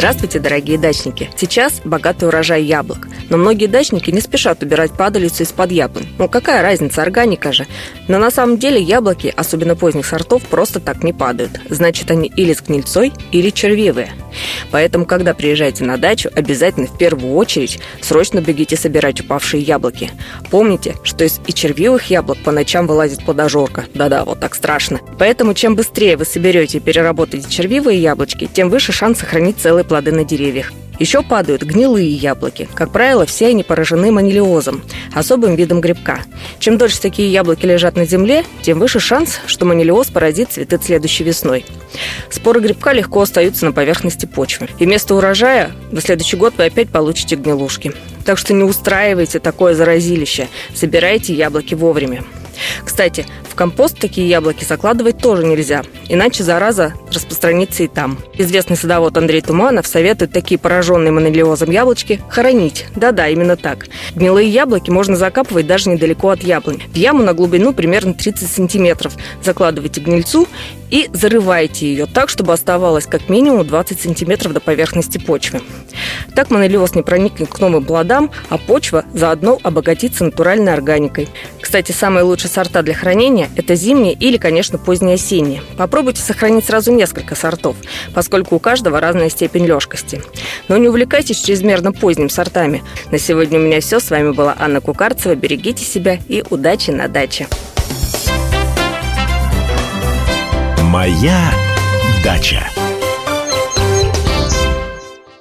Здравствуйте, дорогие дачники! Сейчас богатый урожай яблок. Но многие дачники не спешат убирать падалицу из-под яблонь. Ну какая разница, органика же. Но на самом деле яблоки, особенно поздних сортов, просто так не падают. Значит, они или с гнильцой, или червивые. Поэтому, когда приезжаете на дачу, обязательно в первую очередь срочно бегите собирать упавшие яблоки. Помните, что из и червивых яблок по ночам вылазит плодожорка. Да-да, вот так страшно. Поэтому, чем быстрее вы соберете и переработаете червивые яблочки, тем выше шанс сохранить целые плоды на деревьях. Еще падают гнилые яблоки. Как правило, все они поражены манилиозом, особым видом грибка. Чем дольше такие яблоки лежат на земле, тем выше шанс, что манилиоз поразит цветы следующей весной. Споры грибка легко остаются на поверхности почвы. И вместо урожая на следующий год вы опять получите гнилушки. Так что не устраивайте такое заразилище. Собирайте яблоки вовремя. Кстати, в компост такие яблоки закладывать тоже нельзя, иначе зараза распространится и там. Известный садовод Андрей Туманов советует такие пораженные монолиозом яблочки хоронить. Да-да, именно так. Гнилые яблоки можно закапывать даже недалеко от яблонь. В яму на глубину примерно 30 сантиметров. Закладывайте гнильцу и зарывайте ее так, чтобы оставалось как минимум 20 сантиметров до поверхности почвы. Так монолиоз не проникнет к новым плодам, а почва заодно обогатится натуральной органикой. Кстати, самые лучшие сорта для хранения – это зимние или, конечно, поздние осенние. Попробуйте сохранить сразу несколько сортов, поскольку у каждого разная степень легкости. Но не увлекайтесь чрезмерно поздними сортами. На сегодня у меня все. С вами была Анна Кукарцева. Берегите себя и удачи на даче. Моя дача.